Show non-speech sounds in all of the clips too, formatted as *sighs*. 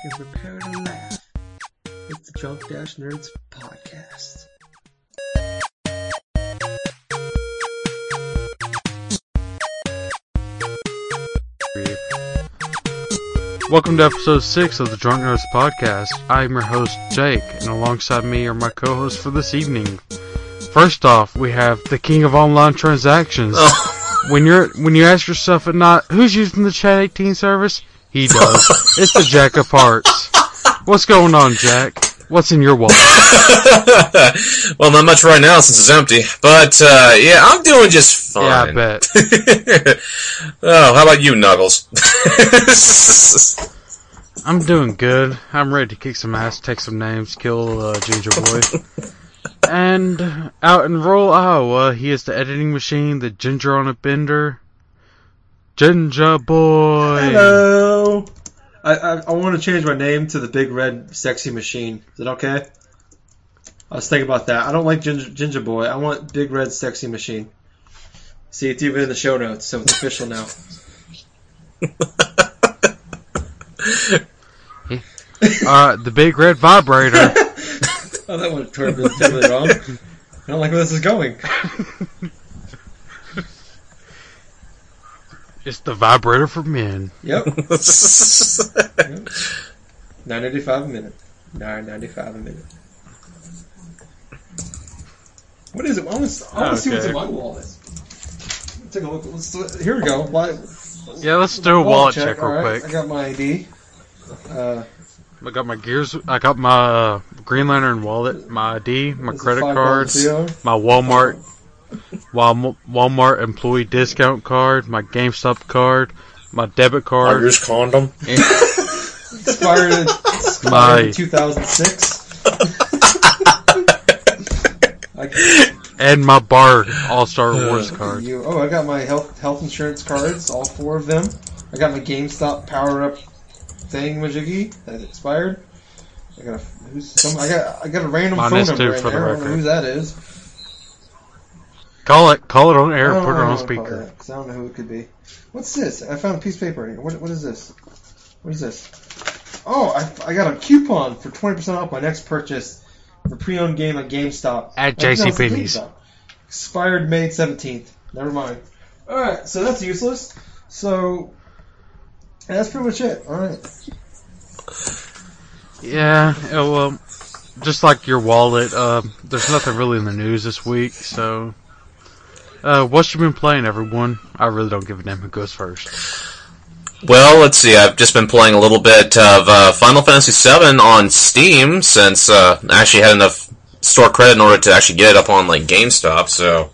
back and prepare to laugh. It's the Drunk Dash Nerds podcast. Welcome to episode 6 of the Drunk Nerds Podcast. I'm your host, Jake, and alongside me are my co hosts for this evening. First off, we have the king of online transactions. Oh. When you're when you ask yourself at night, who's using the Chat 18 service? He does. it's the Jack of Hearts. What's going on, Jack? What's in your wallet? *laughs* well, not much right now since it's empty. But uh, yeah, I'm doing just fine. Yeah, I bet. *laughs* oh, how about you, Nuggles? *laughs* I'm doing good. I'm ready to kick some ass, take some names, kill uh, Ginger Boy. and out in rural Iowa, he is the editing machine, the Ginger on a Bender. Ginger Boy. Hello! I, I, I want to change my name to the Big Red Sexy Machine. Is it okay? I was thinking about that. I don't like Ginger, Ginger Boy. I want Big Red Sexy Machine. See, it's even in the show notes, so it's official now. *laughs* Uh, the big red vibrator. *laughs* oh, that went totally, wrong. I don't like where this is going. *laughs* It's the vibrator for men. Yep. *laughs* Nine eighty five a minute. Nine ninety five a minute. What is it? I want to, I want to see what's in Okay. my wallet. Take a look. Let's, here we go. Why- Yeah, let's do a wallet check, real alright. quick. I got my ID. Uh, I got my gears. I got my uh, Green Lantern wallet, my ID, my credit cards, my Walmart, Wal- Walmart employee discount card, my GameStop card, my debit card, Irish condom. *laughs* Expired in, expired in 2006. Uh, *laughs* and my Bar All Star Wars card. you, oh, I got my health health insurance cards, all four of them. I got my GameStop power up thing majiggy that expired. I got a who's some, I got I got a random Mine phone number too, in for the there. I don't know record. who that is. Call it, call it on air, put it on call speaker. that, 'cause I don't know who it could be. What's this? I found a piece of paper in here. What, what is this? What is this? Oh, I, I got a coupon for 20% off my next purchase for pre-owned game at GameStop. At Oh, JCPenney's. Expired May 17th. Never mind. Alright, so that's useless. So, that's pretty much it. Alright. Yeah, yeah, well, just like your wallet, uh, there's nothing really in the news this week, so. Uh, what you been playing, everyone? I really don't give a damn who goes first. Well, let's see. I've just been playing a little bit of uh, Final Fantasy VII on Steam since uh, I actually had enough store credit in order to actually get it up on like GameStop. So,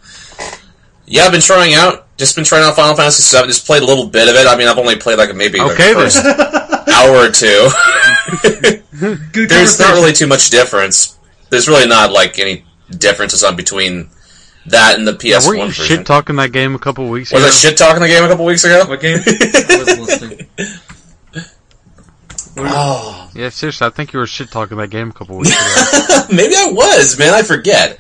yeah, I've been trying out. Just been trying out Final Fantasy VII. Just played a little bit of it. I mean, I've only played like maybe Okay, the then. first hour or two. There's not really too much difference. There's really not like any differences on between that and the PS1 Weren't you version. shit talking that game a couple weeks Was ago? I shit talking the game a couple weeks ago? What game? *laughs* I wasn't listening. Oh, Yeah, seriously, I think you were shit talking that game a couple weeks ago. *laughs* maybe I was, man. I forget.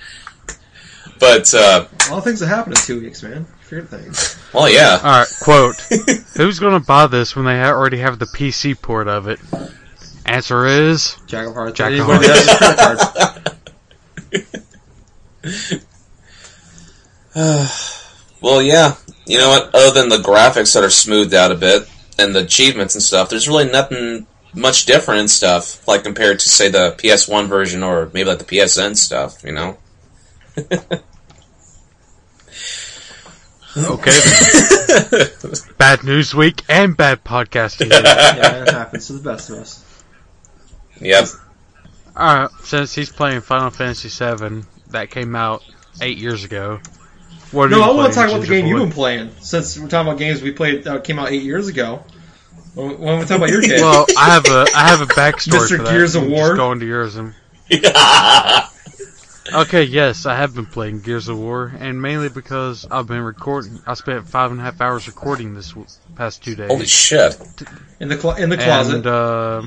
But uh, A lot of things that happen in two weeks, man. Forget things. well, yeah. Alright, quote. *laughs* Who's gonna buy this when they ha- already have the PC port of it? Answer is. Jack of Hearts. Jack of Anybody that has a credit card. *sighs* Well, yeah. You know what? Other than the graphics that are smoothed out a bit and the achievements and stuff, there's really nothing much different in stuff, like compared to say the PS1 version or maybe like the PSN stuff. You know. *laughs* Okay *laughs* bad news week and bad podcasting. *laughs* Yeah, it happens to the best of us. Yep. Alright, since he's playing Final Fantasy VII, that came out eight years ago. What are No, you I want to talk about the game you've been playing. Since we're talking about games we played that came out eight years ago. Why don't we talk about your *laughs* game? Well, I have a I have a *laughs* backstory Mr. for that. Gears of Just War? Go into yours and *laughs* okay, yes, I have been playing Gears of War, and mainly because I've been recording. I spent five and a half hours recording this past two days. Holy shit! in the clo- in the closet. And uh,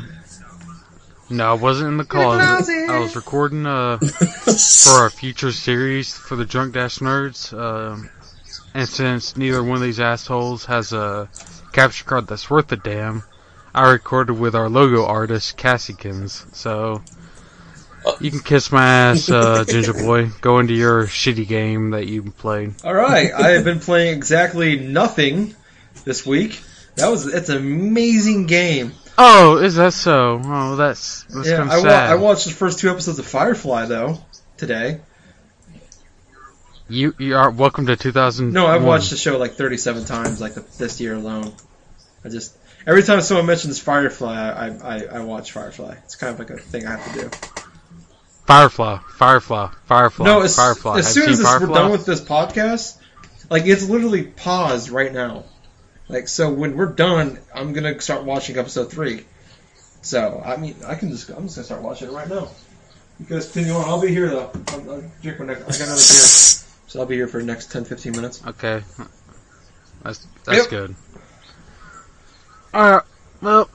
no, I wasn't in the closet. closet. I was recording uh for our future series for the Drunk Dash Nerds. Um, and since neither one of these assholes has a capture card that's worth a damn, I recorded with our logo artist Cassikins. So Uh. you can kiss my ass, uh, Ginger Boy. Go into your shitty game that you played. All right, I have been playing exactly nothing this week. That was it's an amazing game. Oh, is that so? Oh, that's that's yeah, kind I, of wa- sad. I watched the first two episodes of Firefly though today. you you are welcome to 2000. No, I've watched the show like 37 times, like the, this year alone. I just every time someone mentions Firefly, I, I I watch Firefly. It's kind of like a thing I have to do. Firefly, Firefly, Firefly, No, as, Firefly. as soon as this, we're done with this podcast, like it's literally paused right now. Like so, when we're done, I'm gonna start watching episode three. So I mean, I can just I'm just gonna start watching it right now. Because continue on. I'll be here though. I'll, I'll drink my next. I got another beer, so I'll be here for the next 10, 15 minutes. Okay, that's that's Yep. good. All right, well,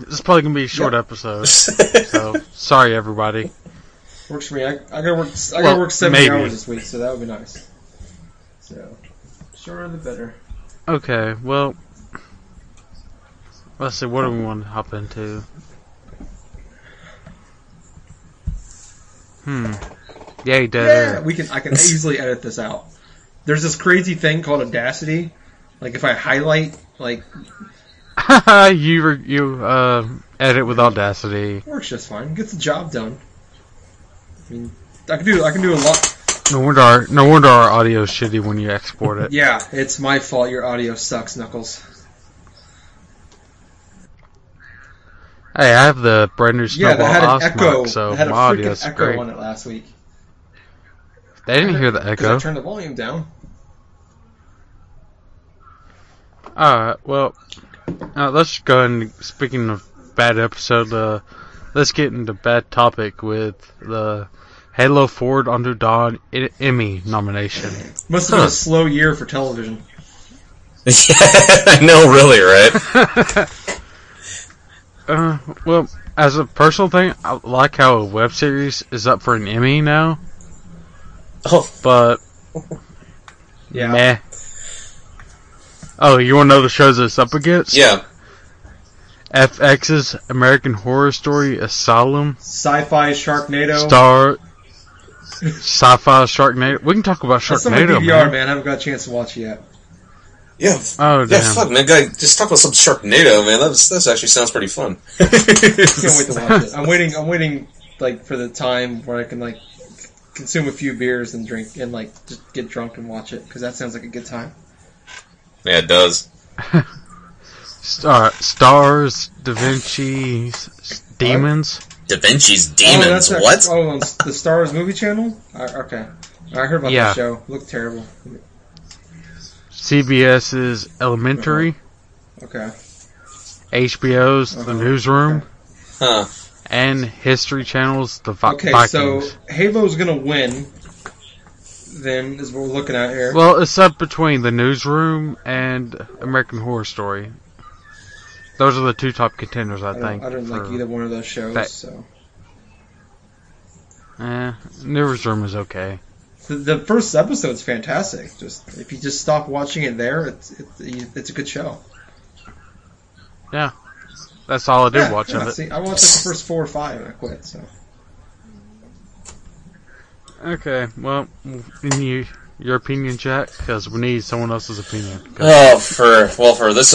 this is probably gonna be a short episode, *laughs* so sorry everybody. Works for me. I, I gotta work. I gotta Well, work seventy maybe. hours this week, so that would be nice. So, shorter the better. Okay, well, let's see. What do we want to hop into? Hmm. Yay, dead Yeah, air. we can. I can easily edit this out. There's this crazy thing called Audacity. Like if I highlight, like *laughs* you you uh edit with Audacity. works just fine. Gets the job done. I mean, I can do. I can do a lot. No wonder our no wonder our audio's shitty when you export it. *laughs* Yeah, it's my fault. Your audio sucks, Knuckles. Hey, I have the brand new Yeah, Snowball that had an echo. so had a my freaking audio's echo great. on it last week. They didn't hear the echo. I turned the volume down. Alright, well, uh, let's go and speaking of bad episode, uh, let's get into bad topic with the Halo Forward Unto Dawn I- Emmy nomination. Must have been Huh. a slow year for television. yeah, *laughs* I know, really, right? *laughs* uh, well, as a personal thing, I like how a web series is up for an Emmy now, Oh, but *laughs* Yeah. meh. Oh, you want to know the shows it's up against? yeah. FX's American Horror Story Asylum, Syfy Sharknado. Star, Syfy Sharknado. We can talk about Sharknado. That's on my DVR, man. man. I haven't got a chance to watch it yet. Yeah. Oh Yeah, damn! fuck, man, guy, just talk about some Sharknado, man. That's that actually sounds pretty fun. *laughs* Can't wait to watch it. I'm waiting. I'm waiting like for the time where I can like consume a few beers and drink and like just get drunk and watch it because that sounds like a good time. Yeah, it does. *laughs* Star, stars, Da Vinci's, s- s- demons. Da Vinci's Oh, Demons. that's that- what? Oh, on the Starz movie channel. Uh, okay, I heard about Yeah. that show. Looked terrible. CBS's Elementary, Okay. HBO's The Uh-huh. Newsroom, Huh. and History Channel's The Vi- Okay, Vikings. so Halo's gonna win. Then is what we're looking at here. Well, it's up between The Newsroom and American Horror Story. Those are the two top contenders, I, I think. I don't like either one of those shows. that- so Eh, Newsroom is okay. the, the first episode's fantastic. Just if you just stop watching it there, it's it's, it's a good show. Yeah, that's all I did Yeah, watch yeah, of it. See, I watched like the first four or five and I quit. So Okay, well, in you, your opinion, Jack, because we need someone else's opinion. Oh, for well, for this,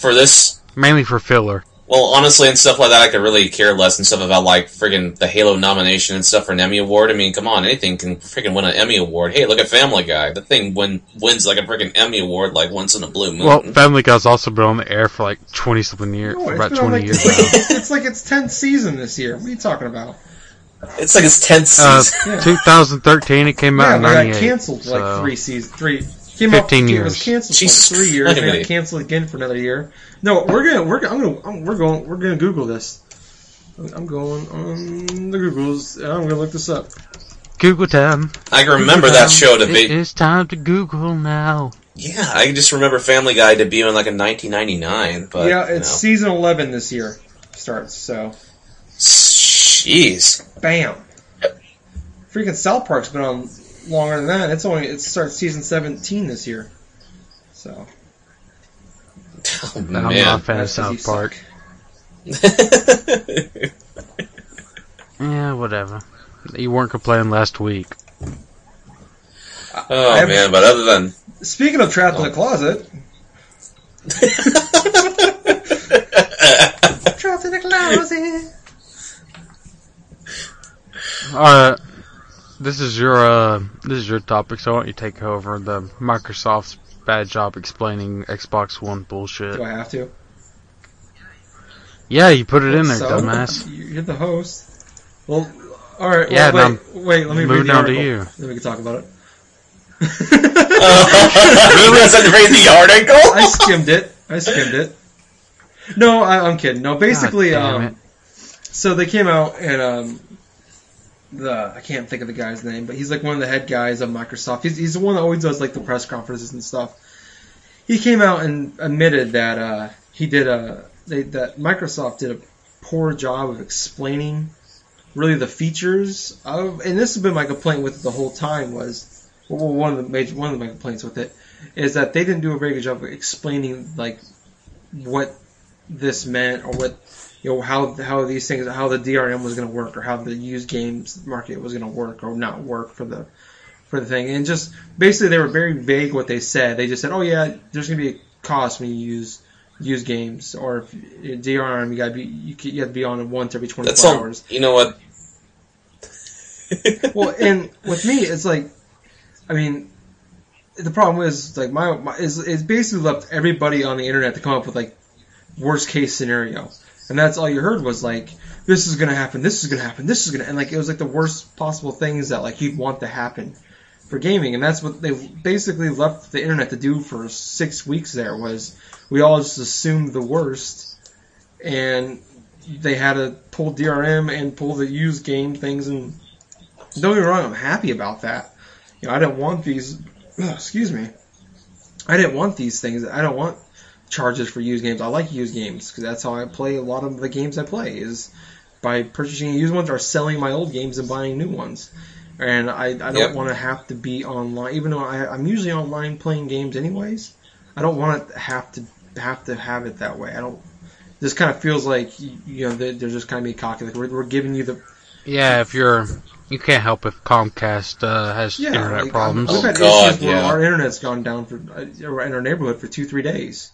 for this, Mainly for filler. well, honestly, and stuff like that, I could really care less and stuff about like friggin' the Halo nomination and stuff for an Emmy award. I mean, come on, anything can friggin' win an Emmy award. Hey, look at Family Guy. The thing win wins like a friggin' Emmy award like once in a blue moon. Well, Family Guy's also been on the air for like 20 something years, No, it's about 20 like, years it's, *laughs* now. like, it's like its tenth season this year. What are you talking about? it's like its tenth Uh, season. Yeah. 2013, it came out Yeah, in but it 98. got canceled for like three seasons. Three came 15 out, It was canceled Jesus for like three years. Christ. Then got canceled again for another year. No, we're gonna we're gonna I'm gonna I'm, we're going we're gonna Google this. I'm going on the Googles and I'm gonna look this up. Google time. I can remember Google that time. show to be. It is time to Google now. Yeah, I just remember Family Guy debuting like in 1999. But yeah, you it's know. season 11 this year starts. So jeez. bam, freaking South Park's been on longer than that. It's only it starts season 17 this year. So Oh, I'm man. not a fan of that's 'cause you South Park. *laughs* Yeah, whatever. You weren't complaining last week. oh have- man, but other than Speaking of trapped in the oh. closet. *laughs* trapped in the closet. Alright. This is your uh this is your topic, so why don't you take over the Microsoft's bad job explaining Xbox One bullshit. Do I have to? Yeah, you put it in there, So, dumbass. *laughs* You're the host. Well, all right. Yeah, well, now wait, wait. Let me moving read the down to article. you. Then we can talk about it. *laughs* really doesn't read the article. I skimmed it. I skimmed it. No, I, I'm kidding. No, basically, God damn um, it. so they came out and um, the I can't think of the guy's name, but he's like one of the head guys of Microsoft. He's he's the one that always does like the press conferences and stuff. He came out and admitted that uh, he did a they, that Microsoft did a poor job of explaining really the features of, and this has been my complaint with it the whole time was well, one of the major one of my complaints with it is that they didn't do a very good job of explaining like what this meant or what you know how how these things how the DRM was going to work or how the used games market was going to work or not work for the for the thing and just basically they were very vague what they said they just said oh yeah there's going to be a cost when you use used games or if DRM you got to be you, you have to be on it once every 24 That's all. hours You know what? *laughs* well, and with me, it's like, I mean, the problem is like my, my is is basically left everybody on the internet to come up with like worst case scenario, and that's all you heard was like this is gonna happen, this is gonna happen, this is gonna, and like it was like the worst possible things that like you'd want to happen for gaming, and that's what they basically left the internet to do for six weeks. There was we all just assumed the worst, and they had to pull DRM and pull the used game things and don't get me wrong, I'm happy about that. You know, I didn't want these. Excuse me. I didn't want these things. I don't want charges for used games. I like used games because that's how I play a lot of the games I play is by purchasing used ones or selling my old games and buying new ones. And I, I don't Yep. want to have to be online, even though I, I'm usually online playing games anyways. I don't want to have to have to have it that way. I don't. This kind of feels like you you know they're, they're just kind of being cocky. Like we're, we're giving you the Yeah, if you're you can't help if Comcast uh, has Yeah, internet like, problems. We've Oh, had God, issues where yeah. our internet's gone down for uh, in our neighborhood for two, three days,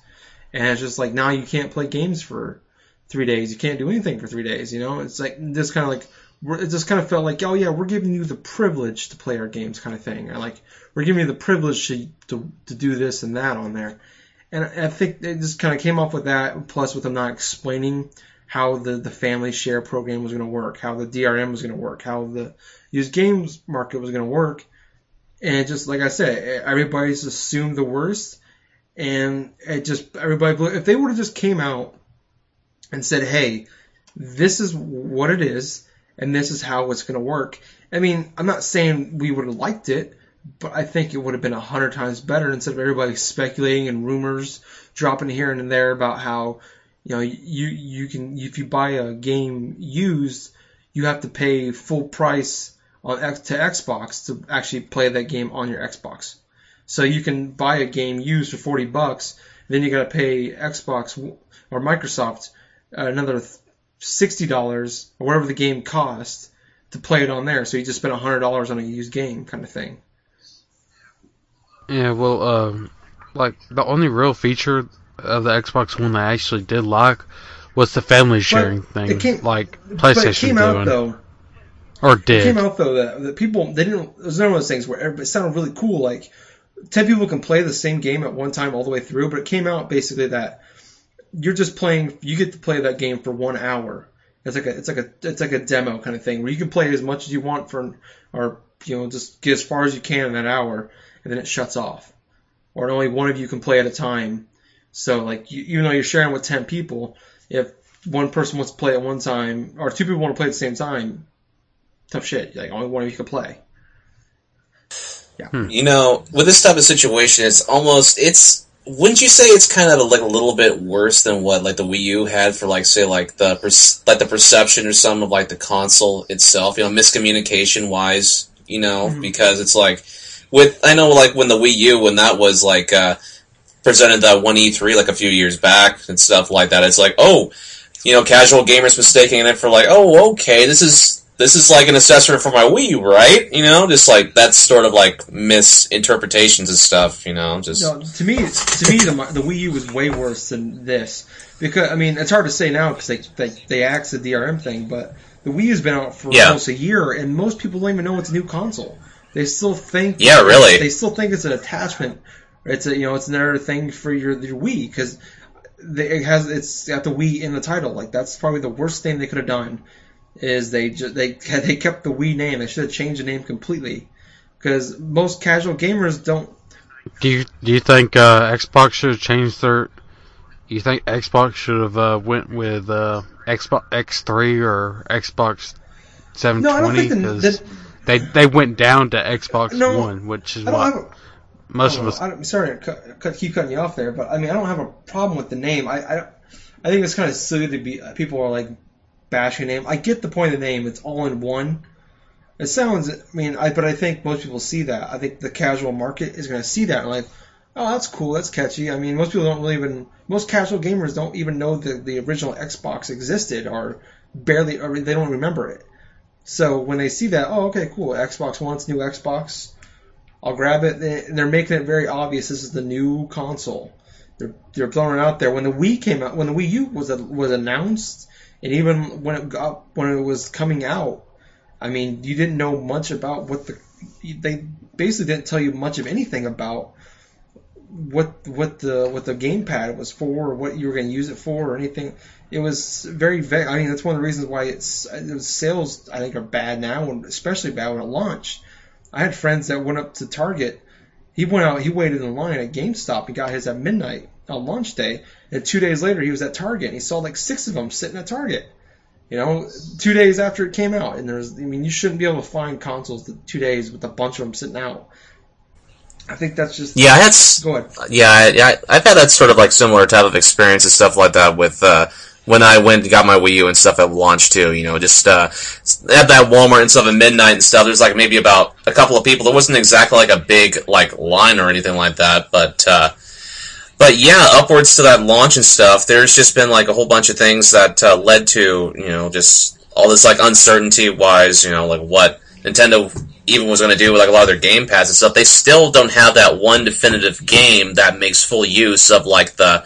and it's just like now you can't play games for three days. You can't do anything for three days. You know, it's like this kind of like it just kind of felt like oh yeah, we're giving you the privilege to play our games, kind of thing, or like we're giving you the privilege to to, to do this and that on there. And I think it just kind of came up with that, plus with them not explaining how the, the family share program was going to work, how the DRM was going to work, how the used games market was going to work. And just like I said, everybody's assumed the worst, and it just everybody. blew- If they would have just came out and said, "Hey, this is what it is, and this is how it's going to work," I mean, I'm not saying we would have liked it, but I think it would have been a hundred times better instead of everybody speculating and rumors dropping here and there about how you know you you can if you buy a game used, you have to pay full price on X, to Xbox to actually play that game on your Xbox. So you can buy a game used for 40 bucks, then you got to pay Xbox or Microsoft another $60 or whatever the game cost to play it on there. So you just spent $100 on a used game kind of thing. Yeah, well, um, like the only real feature of the Xbox One that I actually did like was the family sharing thing, it came- like but PlayStation came doing, out though. or did. It came out though that, that people they didn't. It was one of those things where it sounded really cool. Like ten people can play the same game at one time all the way through, but it came out basically that you're just playing. You get to play that game for one hour. It's like a it's like a it's like a demo kind of thing where you can play as much as you want for or you know just get as far as you can in that hour, and then it shuts off. Or only one of you can play at a time. So like you, even though you're sharing with ten people, if one person wants to play at one time or two people want to play at the same time, tough shit. Like only one of you can play. You know, with this type of situation, it's almost it's. Wouldn't you say it's kind of like a little bit worse than what like the Wii U had for like say like the perc- like the perception or some of like the console itself? You know, miscommunication wise. You know, because it's like with I know like when the Wii U when that was like uh, presented that one E three like a few years back and stuff like that. It's like oh. you know, casual gamers mistaking it for like, oh, okay, this is this is like an accessory for my Wii U, right? You know, just like that's sort of like misinterpretations and stuff. You know, just No, to me, to me, the, the Wii U was way worse than this because I mean it's hard to say now because they, they they axed the DRM thing, but the Wii U's been out for Yeah. almost a year and most people don't even know it's a new console. They still think Yeah, really. they still think it's an attachment. It's a you know it's another thing for your your Wii because it has it's got the Wii in the title. Like that's probably the worst thing they could have done is they just they *laughs* they kept the Wii name. They should have changed the name completely because most casual gamers don't Do you do you think uh, Xbox should have changed their? You think Xbox should have uh, went with uh, Xbox X3 or Xbox No, I don't 720 think the, because the, they they went down to Xbox No, One, which is what most of us. I don't, sorry to cut, cut, keep cutting you off there, but I mean I don't have a problem with the name. I I, I think it's kind of silly to be people are like bashing name. I get the point of the name. It's all in one. It sounds. I mean, I but I think most people see that. I think the casual market is going to see that and like, oh, that's cool. That's catchy. I mean, most people don't really even. Most casual gamers don't even know that the original Xbox existed or barely or they don't remember it. So when they see that, oh, okay, cool. Xbox One's new Xbox. I'll grab it. And they're making it very obvious this is the new console. They're they're throwing it out there. When the Wii came out, when the Wii U was was announced, and even when it got when it was coming out, I mean, you didn't know much about what the they basically didn't tell you much of anything about what what the what the gamepad was for, or what you were going to use it for, or anything. It was very vague. I mean, that's one of the reasons why it's sales I think are bad now, and especially bad when it launched. I had friends that went up to Target. He went out. He waited in line at GameStop. He got his at midnight on launch day, and two days later he was at Target. and He saw like six of them sitting at Target. You know, two days after it came out, and there's. I mean, you shouldn't be able to find consoles two days with a bunch of them sitting out. I think that's just. yeah, I had s- Go ahead. yeah, I, I, I've had that sort of like similar type of experience and stuff like that with uh, when I went and got my Wii U and stuff at launch too. You know, just uh, at that Walmart and stuff at midnight and stuff. There's like maybe about a couple of people. There wasn't exactly like a big like line or anything like that, but. Uh, but yeah, upwards to that launch and stuff, there's just been like a whole bunch of things that uh, led to you know just all this like uncertainty wise, you know, like what Nintendo even was going to do with like a lot of their game pads and stuff. They still don't have that one definitive game that makes full use of like the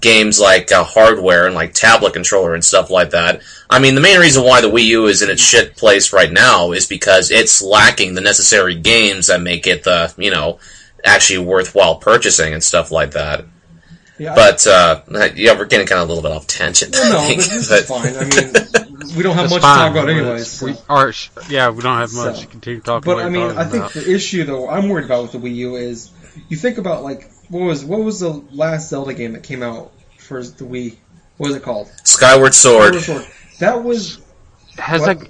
games like uh, hardware and like tablet controller and stuff like that. I mean, the main reason why the Wii U is in its shit place right now is because it's lacking the necessary games that make it the you know actually worthwhile purchasing and stuff like that. Yeah, I- But uh, yeah, we're getting kind of a little bit off tangent. Well, no, think, but this but- is fine. I mean, we don't have much fine. to talk about anyways. so. We, or, sh- yeah, we don't have much So. to continue talking about. But about. I mean, I think about. the issue though I'm worried about with the Wii U is you think about like what was what was the last Zelda game that came out for the Wii? What was it called? Skyward Sword. Skyward Sword. That was has what- that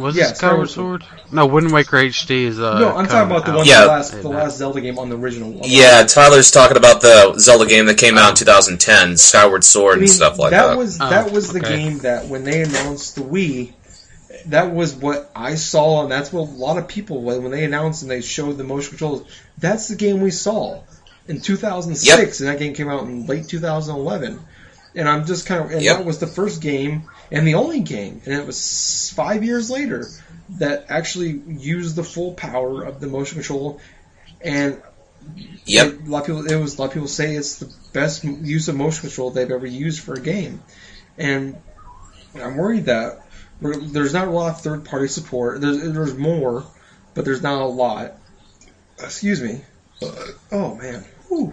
was Yeah, it Skyward Skyward Sword? No, Wind Waker HD is uh. no. I'm talking about the out. one Yeah. the last the Yeah. last Zelda game on the original. on the- Yeah, Tyler's talking about the Zelda game that came out in 2010, Skyward Sword I mean, and stuff like that that. was Oh, that was the okay. game that when they announced the Wii, that was what I saw, and that's what a lot of people when when they announced and they showed the motion controls. That's the game we saw in 2006, and that game came out in late 2011. And I'm just kind of, and Yep. that was the first game and the only game, and it was five years later that actually used the full power of the motion control. And Yep. a lot of people, it was a lot of people say it's the best use of motion control they've ever used for a game, and I'm worried that there's not a lot of third party support. There's there's more, but there's not a lot. Excuse me. Oh man. Whew.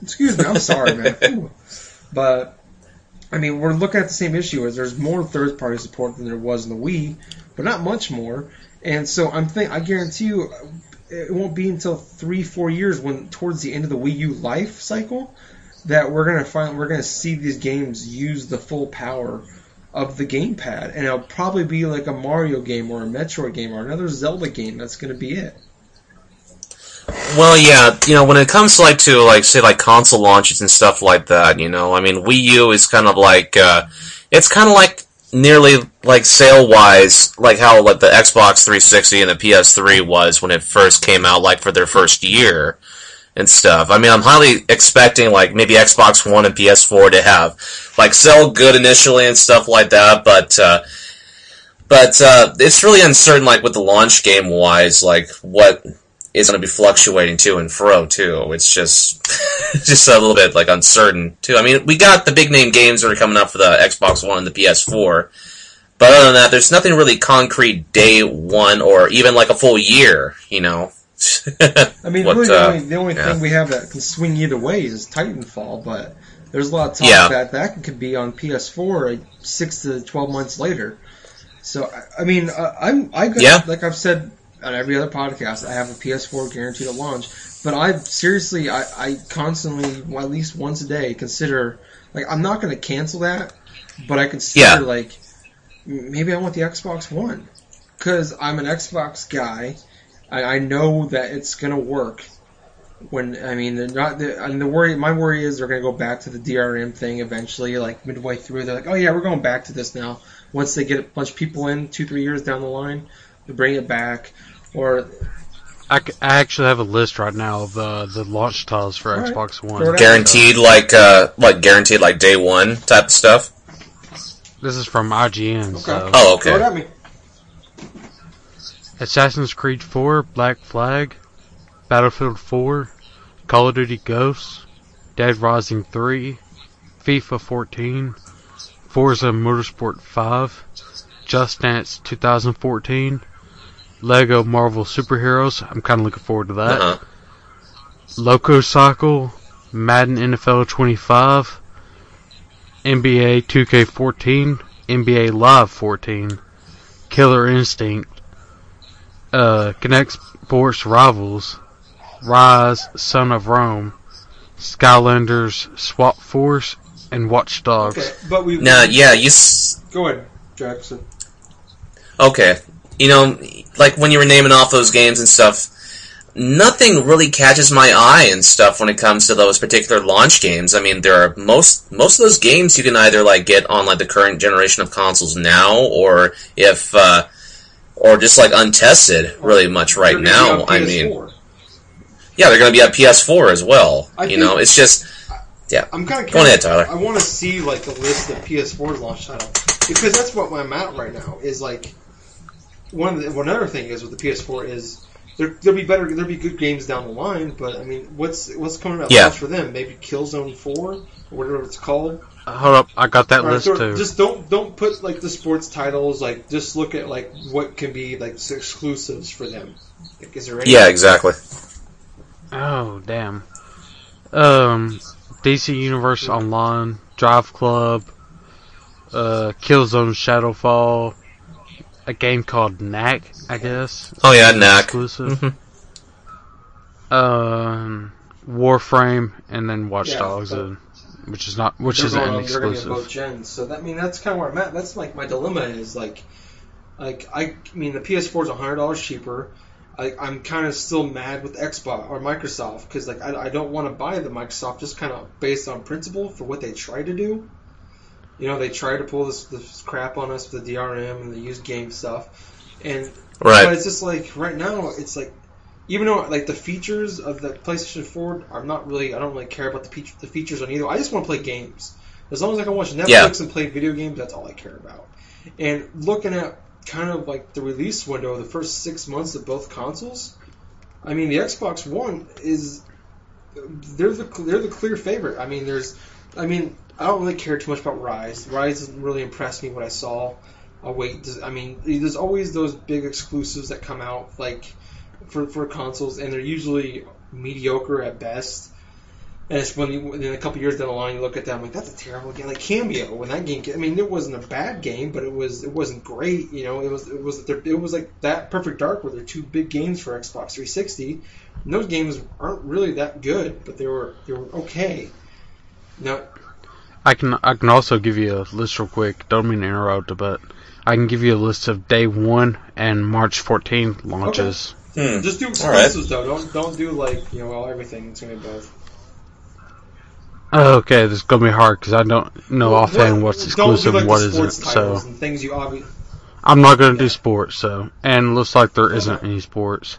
Excuse me. I'm sorry, man. *laughs* But I mean, we're looking at the same issue as there's more third party support than there was in the Wii, but not much more. And so I'm think I guarantee you, it won't be until three four years when towards the end of the Wii U life cycle that we're gonna find we're gonna see these games use the full power of the gamepad, and it'll probably be like a Mario game or a Metroid game or another Zelda game. That's gonna be it. Well, yeah, you know, when it comes to like to like say like console launches and stuff like that, you know, I mean, Wii U is kind of like uh, it's kind of like nearly like sale wise, like how like the Xbox 360 and the PS3 was when it first came out, like for their first year. and stuff. I mean, I'm highly expecting like maybe Xbox One and PS4 to have like sell good initially and stuff like that, but uh, but uh, it's really uncertain like with the launch game wise, like what is going to be fluctuating to and fro too. It's just *laughs* just a little bit like uncertain too. I mean, we got the big name games that are coming up for the Xbox One and the PS4. But other than that, there's nothing really concrete day one or even like a full year, you know. I mean, *laughs* What, really, the uh, only, the only yeah. thing we have that can swing either way is Titanfall, but there's a lot of talk Yeah. that that could be on PS4 like six to twelve months later. So I- I mean, uh, I'm I got, Yeah. like I've said on every other podcast, I have a PS4 guaranteed at launch. But I seriously, I, I constantly, well, at least once a day, consider like I'm not going to cancel that, but I consider Yeah. like maybe I want the Xbox One because I'm an Xbox guy. I, I know that it's gonna work. When I mean, they're not. The, I mean, the worry. My worry is they're gonna go back to the DRM thing eventually. Like midway through, they're like, "Oh yeah, we're going back to this now." Once they get a bunch of people in, two three years down the line, they bring it back. Or I, c- I actually have a list right now of uh, the launch titles for All right. Xbox One. guaranteed like uh like guaranteed like day one type of stuff. This is from IGN. So. Oh, throw it okay. me. Assassin's Creed 4, Black Flag, Battlefield 4, Call of Duty Ghosts, Dead Rising 3, FIFA 14, Forza Motorsport 5, Just Dance 2014, Lego Marvel Superheroes. I'm kind of looking forward to that. Uh-huh. LocoCycle, Madden NFL 25, NBA 2K14, NBA Live 14, Killer Instinct, uh, Kinect Sports Rivals, Ryse, Son of Rome, Skylanders, Swap Force, and Watch Dogs. Okay, but we. Now, yeah, you s- Go ahead, Jackson. okay. You know, like when you were naming off those games and stuff, nothing really catches my eye and stuff when it comes to those particular launch games. I mean, there are most most of those games you can either like get on like the current generation of consoles now, or if uh, or just like untested, really much right now. I mean, yeah, they're going to be on PS4 as well. I you know, it's just yeah. I'm kind of Go ahead, Tyler. I want to see like the list of PS4 launch titles because that's what I'm at right now. Is like one of the, one other thing is with the PS4 is there there'll be better there'll be good games down the line, but I mean what's what's coming out Yeah. for them? Maybe Killzone 4 or whatever it's called. Hold up, I got that All right, list so too. Just don't don't put like the sports titles. Like just look at like what can be like exclusives for them. Like, is there any? yeah, exactly. Oh, damn. Um, DC Universe Online, Drive Club, uh, Killzone Shadowfall, a game called Knack, I guess. Oh yeah, Knack. Exclusive. Mhm. Um, Warframe, and then Watch Yeah, Dogs, but- uh, which is not, which isn't an on- they're gonna be on both exclusive. gens. So that I mean that's kind of where I'm at. That's like my dilemma is like, like I, I mean the PS4 is hundred dollars cheaper. I, I'm kind of still mad with Xbox or Microsoft because like I, I don't want to buy the Microsoft just kind of based on principle for what they try to do. You know they try to pull this, this crap on us with the DRM and the used game stuff, and but it's just like right now it's like even though like the features of the PlayStation 4 are not really I don't really care about the feature, the features on either. I just want to play games. As long as I can watch Netflix Yeah. and play video games, that's all I care about. And looking at kind of like the release window of the first six months of both consoles, I mean the Xbox One is they're the they're the clear favorite. I mean there's I mean I don't really care too much about Ryse. Ryse doesn't really impress me what I saw. I'll wait. I mean, there's always those big exclusives that come out, like for for consoles, and they're usually mediocre at best. And it's when you, then a couple years down the line, you look at that, I'm like, that's a terrible game. Like Kameo, when that game, I mean, it wasn't a bad game, but it was it wasn't great. You know, it was it was it was like that Perfect Dark, where they're two big games for Xbox 360. And those games aren't really that good, but they were they were okay. Now, I can I can also give you a list real quick. Don't mean to interrupt, but I can give you a list of day one and March 14 launches. Hmm. Just do All right. exclusives though. Don't don't do like you know all everything. It's gonna be both. Oh, okay, this is gonna be hard because I don't know offhand what's Don't do, exclusive like, and what the isn't. So and things you obviously. I'm not gonna do sports. So and it looks like there isn't any sports.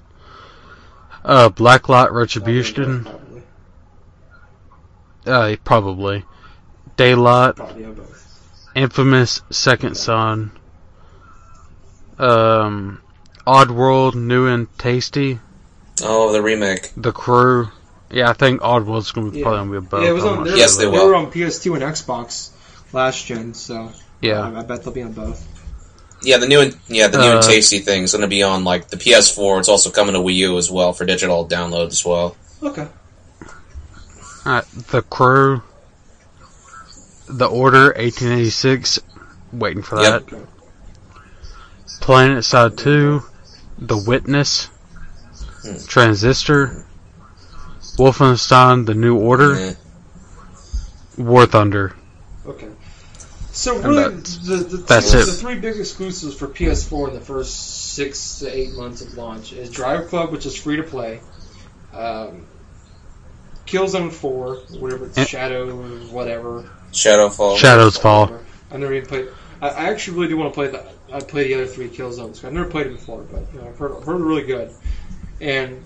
Uh, Blacklight Retribution, Uh, probably. Daylight, Probably yeah, both. Infamous, Second Son, um, Oddworld, New and Tasty, Oh, the remake. The Crew. Yeah, I think Oddworld's gonna be Yeah. probably gonna be both. yeah, it was I'm on. not They sure Yes, were, they were on PS2 and Xbox last gen, so Yeah, I, I bet they'll be on both. Yeah, the new and yeah, the new Uh, and tasty thing's going to be on like the PS4. It's also coming to Wii U as well for digital download as well. Okay. Alright, The Crew, The Order, 1886. Waiting for that. Yep. Okay. Planet Side 2, The Witness, Hmm. Transistor, Wolfenstein: The New Order. War Thunder. Okay. So really, that's- the, the, that's two, it. the three big exclusives for PS4 in the first six to eight months of launch is Drive Club, which is free to play, um, Killzone 4, whatever it's Eh. Shadow, whatever. Shadowfall. Shadows Fall. Whatever. I never even played. I, I actually really do want to play the. I play the other three Killzones. I've never played it before, but you know, I've heard, I've heard really good. And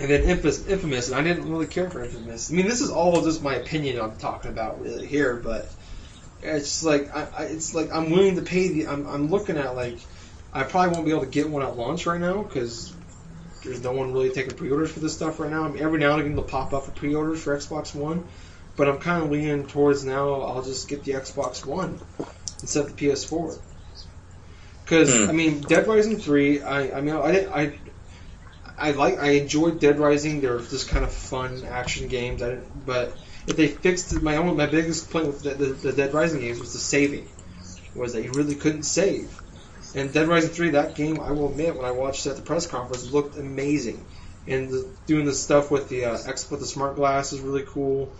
and then Infamous, Infamous, and I didn't really care for Infamous. I mean, this is all just my opinion I'm talking about really here, but it's like I, I it's like I'm willing to pay the. I'm, I'm looking at like I probably won't be able to get one at launch right now because there's no one really taking pre-orders for this stuff right now. I mean, every now and again they'll pop up for pre-orders for Xbox One, but I'm kind of leaning towards now. I'll just get the Xbox One instead of the PS4. Because Hmm. I mean, Dead Rising three. I I mean, I didn't I. I like I enjoyed Dead Rising. They're just kind of fun action games. I didn't, but if they fixed my own my biggest complaint with the, the, the Dead Rising games was the saving, was that you really couldn't save. And Dead Rising three, that game, I will admit, when I watched it at the press conference, looked amazing. And the, doing the stuff with the uh, X with the smart glass is really cool.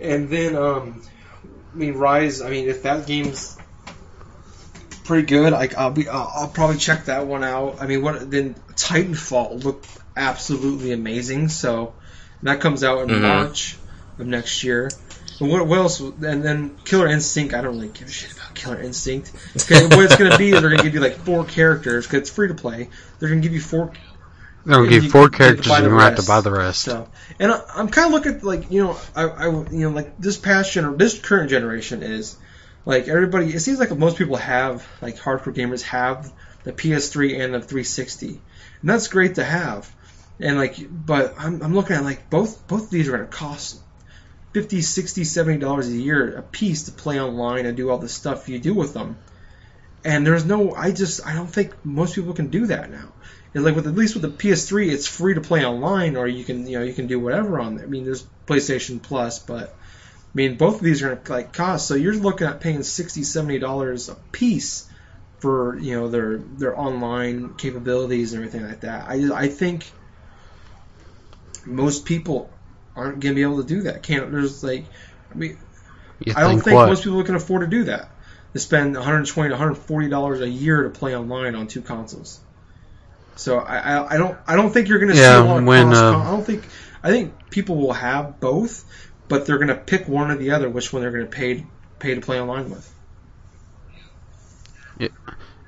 And then, um, I mean, Ryse. I mean, if that game's pretty good, I, I'll be I'll, I'll probably check that one out. I mean, what then Titanfall looked absolutely amazing. So that comes out in Mhm. March of next year. And what, what else? And then Killer Instinct. I don't really give a shit about Killer Instinct. What it's going to be is they're going to give you like four characters because it's free to play. They're going to give you four Gonna give you- four you characters and you're gonna have to buy the rest. so, and I, I'm kind of looking at like you know, I, I you know like this past gener- this current generation is like everybody. It seems like most people have like hardcore gamers have the PS3 and the 360, and that's great to have. And like, but I'm, I'm looking at like both both of these are going to cost 50 60 70 dollars a year a piece to play online and do all the stuff you do with them and there's no i just i don't think most people can do that now and like with at least with the ps3 it's free to play online or you can you know you can do whatever on there i mean there's playstation plus but i mean both of these are to like cost so you're looking at paying 60 70 dollars a piece for you know their their online capabilities and everything like that i i think most people aren't going to be able to do that. Can't there's like, I mean, I don't think what? most people can afford to do that. To spend 120 to 140 dollars a year to play online on two consoles. So I, I, I don't I don't think you're going to Yeah, see a lot of when, cross. uh, I don't think I think people will have both, but they're going to pick one or the other, which one they're going to pay pay to play online with. Yeah,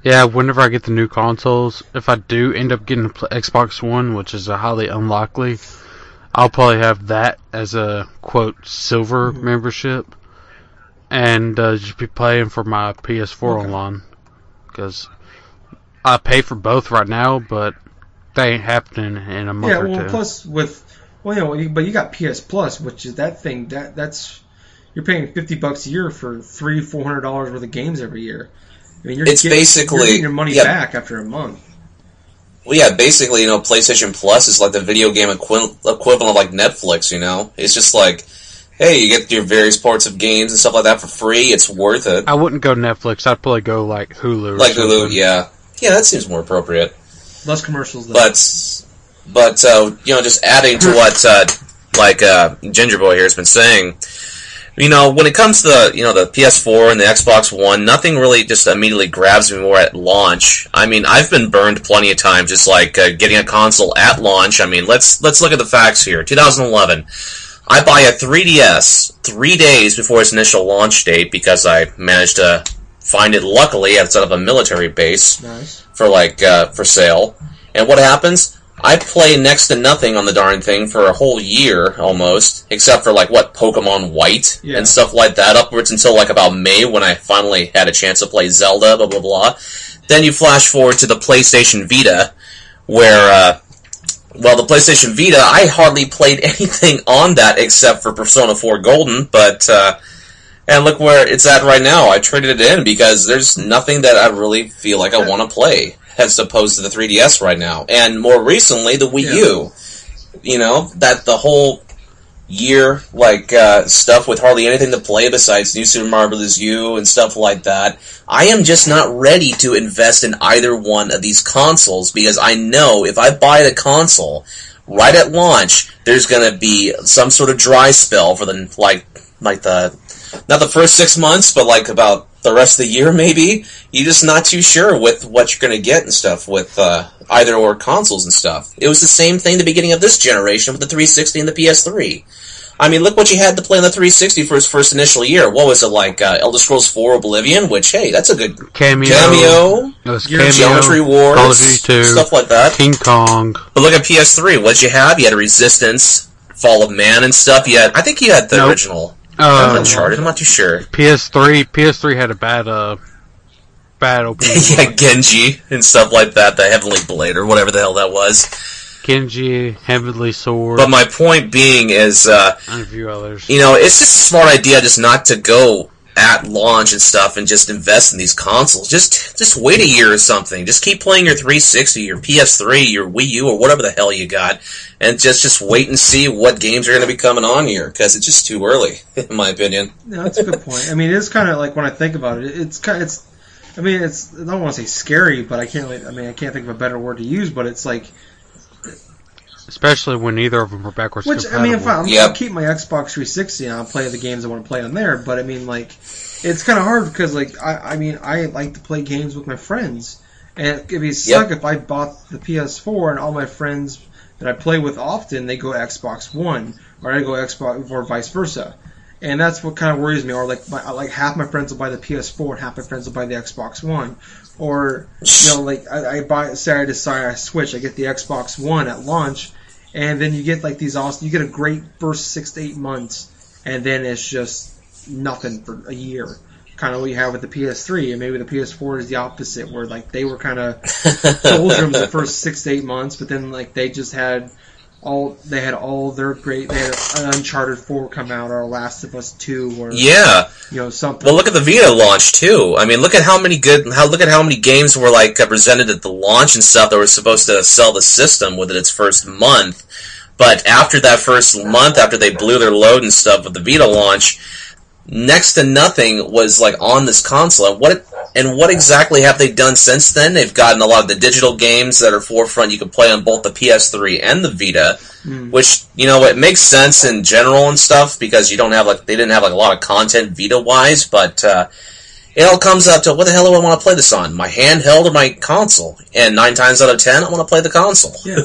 yeah. whenever I get the new consoles, if I do end up getting Xbox One, which is a highly unlikely, I'll probably have that as a quote silver Mhm. membership, and uh, just be playing for my PS4 Okay. online because I pay for both right now, but they ain't happening in a month Yeah, or well, two. plus with well, you know, you- but you got PS Plus, which is that thing that that's you're paying fifty bucks a year for three four hundred dollars worth of games every year. I mean, you're It's getting, basically- you're getting your money yeah. back after a month. Well, yeah, basically, you know, PlayStation Plus is like the video game equi- equivalent of like Netflix. You know, it's just like, hey, you get your various parts of games and stuff like that for free. It's worth it. I wouldn't go Netflix. I'd probably go like Hulu. Or Like Hulu, yeah, yeah, that seems more appropriate. Less commercials, though. But, but uh, you know, just adding to what uh, like uh, Ginger Boy here has been saying. You know, when it comes to the, you know the PS4 and the Xbox One, nothing really just immediately grabs me more at launch. I mean, I've been burned plenty of times, just like uh, getting a console at launch. I mean, let's let's look at the facts here. 2011, I buy a 3DS three days before its initial launch date because I managed to find it luckily outside of a military base nice. for like uh, for sale. And what happens? I play next to nothing on the darn thing for a whole year almost, except for like what Pokemon White Yeah. and stuff like that, upwards until like about May when I finally had a chance to play Zelda. Blah blah blah. Then you flash forward to the PlayStation Vita, where uh, well, the PlayStation Vita, I hardly played *laughs* anything on that except for Persona 4 Golden, but uh, and look where it's at right now. I traded it in because there's nothing that I really feel like I want to play as opposed to the 3DS right now. And more recently, the Wii. U. You know, that the whole year like uh, stuff with hardly anything to play besides New Super Mario Bros. U and stuff like that. I am just not ready to invest in either one of these consoles because I know if I buy the console right at launch, there's going to be some sort of dry spell for the like like the not the first six months, but like about the rest of the year, maybe. You're just not too sure with what you're going to get and stuff with uh, either or consoles and stuff. It was the same thing the beginning of this generation with the 360 and the PS3. I mean, look what you had to play on the 360 for its first initial year. What was it like? Uh, Elder Scrolls 4 Oblivion, which hey, that's a good Kameo. Kameo. Kameo. Geometry Wars, Call of Duty 2. stuff like that. King Kong. But look at PS3. What'd you have? You had Resistance, Fall of Man, and stuff. You had, I think you had the Nope. original Uh, Uncharted. I'm not too sure. PS3. PS3 had a bad, uh, bad opening. *laughs* yeah, Genji and stuff like that. The Heavenly Blade or whatever the hell that was. Genji, Heavenly Sword, But my point being is, uh, and a few others. you know, it's just a smart idea just not to go at launch and stuff and just invest in these consoles. Just just wait a year or something. Just keep playing your 360, your PS3, your Wii U, or whatever the hell you got, and just just wait and see what games are going to be coming on here because it's just too early, *laughs* in my opinion. No, that's a good point. I mean, it's kind of like when I think about it, it's kind. of, It's. I mean, it's. I don't want to say scary, but I can't. I mean, I can't think of a better word to use. But it's like, Especially when neither of them are backwards which I mean, fine, I'm, Yep. I'll keep my Xbox 360 and I'll play the games I want to play on there. But I mean, like, it's kind of hard because, like, I. I mean, I like to play games with my friends, and it'd be suck if I bought the PS4 and all my friends that I play with often they go Xbox One or I go Xbox or vice versa. And that's what kind of worries me. Or like, my, like half my friends will buy the PS4 and half my friends will buy the Xbox One. Or you know, like I, I buy say I decide I switch, I get the Xbox One at launch, and then you get like these awesome. You get a great first six to eight months, and then it's just nothing for a year. Kind of what you have with the PS3, and maybe the PS4 is the opposite, where like they were kind of doldrums the first six to eight months, but then like they just had all they had all their great. They had an Uncharted Four come out, or Last of Us Two, or Yeah. you know something. Well, look at the Vita launch too. I mean, look at how many good, how look at how many games were like presented at the launch and stuff that were supposed to sell the system within its first month. But after that first month, after they blew their load and stuff with the Vita launch, next to nothing was like on this console. And what and what exactly have they done since then? They've gotten a lot of the digital games that are forefront you can play on both the PS3 and the Vita, which you know it makes sense in general and stuff because you don't have like they didn't have like a lot of content Vita wise, but uh, it all comes up to what the hell do I want to play this on? My handheld or my console? And nine times out of ten, I want to play the console. Yeah.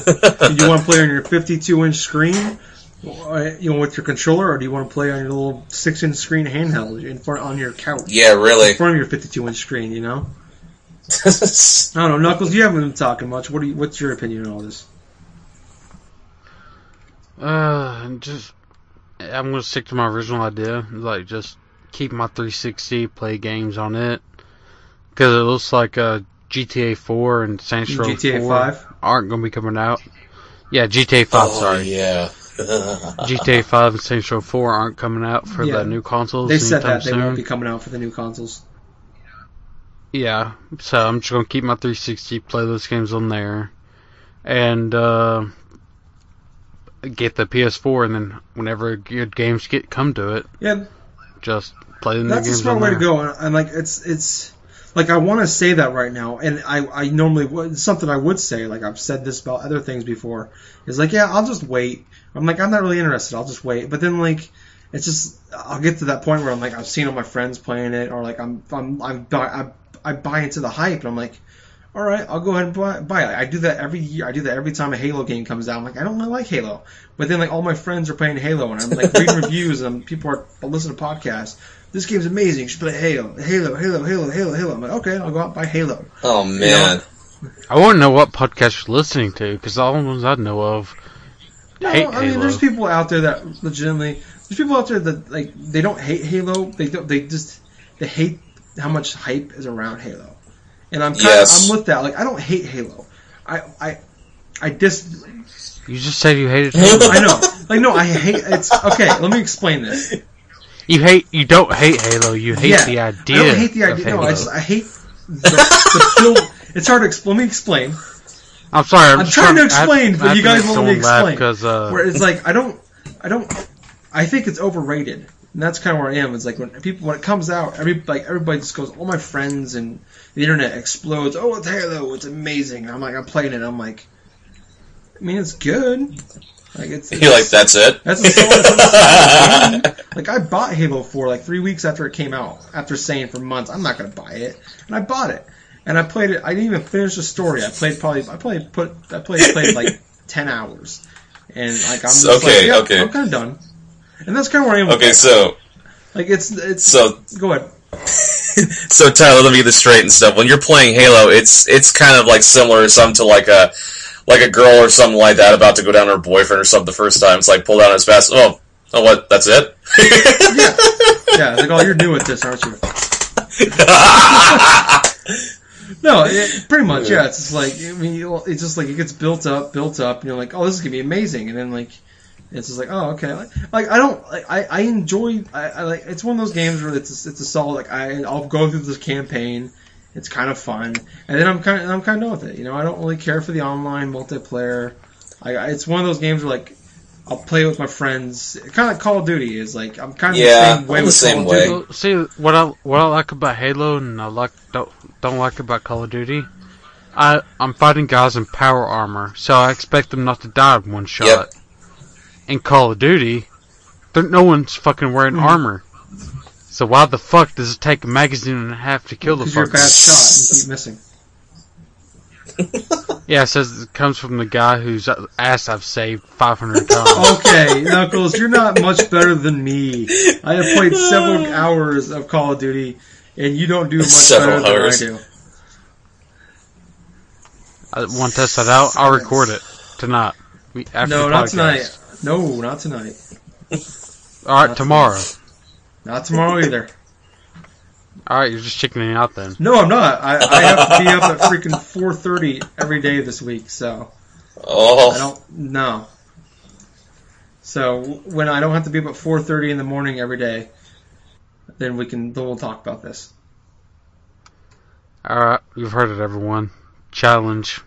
you want to play on your 52 inch screen, you know, with your controller, or do you want to play on your little six inch screen handheld in front on your couch? yeah, really. In front of your 52 inch screen, you know. *laughs* I don't know, Knuckles. You haven't been talking much. What do you, What's your opinion on all this? Uh, just I'm gonna stick to my original idea, like just keep my 360, play games on it, because it looks like uh, GTA 4 and Saints Row GTA 4 5? aren't gonna be coming out. Yeah, GTA 5. oh, sorry, yeah. GTA 5 and Saints Row 4 aren't coming out for Yeah. the new consoles. They said that they soon. won't be coming out for the new consoles. Yeah, so I'm just gonna keep my 360, play those games on there, and uh, get the PS4, and then whenever good games get come to it, Yeah, just play the new that's a games smart on way there. to go. And, and like, it's it's like I want to say that right now, and I I normally would something I would say. Like I've said this about other things before. Is like, yeah, I'll just wait. I'm like, I'm not really interested. I'll just wait. But then like. It's just I'll get to that point where I'm like I've seen all my friends playing it, or like I'm I'm I'm buy, I, I buy into the hype, and I'm like, all right, I'll go ahead and buy, buy it. I do that every year. I do that every time a Halo game comes out. I'm like, I don't really like Halo, but then like all my friends are playing Halo, and I'm like reading *laughs* reviews, and people are listening to podcasts. This game's amazing. You should play Halo, Halo, Halo, Halo, Halo, Halo. I'm like, okay, I'll go out and buy Halo. Oh man. I want to know what podcast you're listening to because all the ones I know of No, hate I mean, Halo. there's people out there that legitimately. There's people out there that like they don't hate Halo. They don't. They just they hate how much hype is around Halo. And I'm kind Yes. I'm with that. Like I don't hate Halo. I I I dis. You just said you hated Halo. I know. Like no, I hate. It's okay. Let me explain this. You hate. You don't hate Halo. You hate Yeah, the idea. I don't hate the idea. No, I just I hate the, the build. It's hard to explain. Let me explain. I'm sorry. I'm, I'm just trying to explain, I but have you guys won't let me laugh explain. because uh, where it's like I don't, I don't, I think it's overrated, and that's kind of where I am. It's like when people when it comes out, every like everybody just goes, all my friends and the internet explodes. Oh, it's Halo, it's amazing. And I'm like, I'm playing it. I'm like, I mean, it's good. Like it's, You're like, that's it? that's a solid, that's a solid game. Like I bought Halo 4 like three weeks after it came out. After saying for months I'm not gonna buy it, and I bought it, and I played it. I didn't even finish the story. I played probably I played put I played played like *laughs* ten hours, and like I'm just Okay, like, yeah, okay. I'm kind of done. And that's kind of where I am. Okay, so like it's it's so go ahead. *laughs* so Tyler, let me get this straight and stuff. When you're playing Halo, it's it's kind of like similar or something to like a like a girl or something like that about to go down her boyfriend or something the first time. It's like pull down his fast. Oh, oh, what? That's it. Yeah, yeah, like oh, you're new at this, aren't you? *laughs* No, it, pretty much. Yeah, it's just like I mean, it's just like it gets built up, built up, and you're like, oh, this is gonna be amazing, and then like it's just like, oh, okay. Like, like I don't, like, I I enjoy. I, I like. It's one of those games where it's a, it's a solid. Like I I'll go through this campaign. It's kind of fun, and then I'm kind of I'm kind of done with it. You know, I don't really care for the online multiplayer. I it's one of those games where like. I'll play with my friends. Kind of like Call of Duty is like I'm kind of Yeah, the same way the with same Call of way. Duty. Well, see what I what I like about Halo and I like don't don't like about Call of Duty. I I'm fighting guys in power armor, so I expect them not to die in one shot. Yep. In Call of Duty, no one's fucking wearing Mhm. armor. So why the fuck does it take a magazine and a half to kill the Because you're a fucker? bad shot and keep *laughs* missing. *laughs* Yeah, it says it comes from the guy whose ass I've saved 500 *laughs* times. Okay, Knuckles, you're not much better than me. I have played several *sighs* hours of Call of Duty, and you don't do much Several better hours. than I do. I want to test that out. I'll record it tonight. We- After no, not tonight. No, not tonight. All right, Not tomorrow. Not tomorrow either. All right, you're just chickening out then. No, I'm not. I, I have to be up at freaking 4:30 every day this week, so oh. I Oh, don't know. So when I don't have to be up at 4:30 in the morning every day, then we can then we'll talk about this. All right, you've heard it, everyone. Challenge,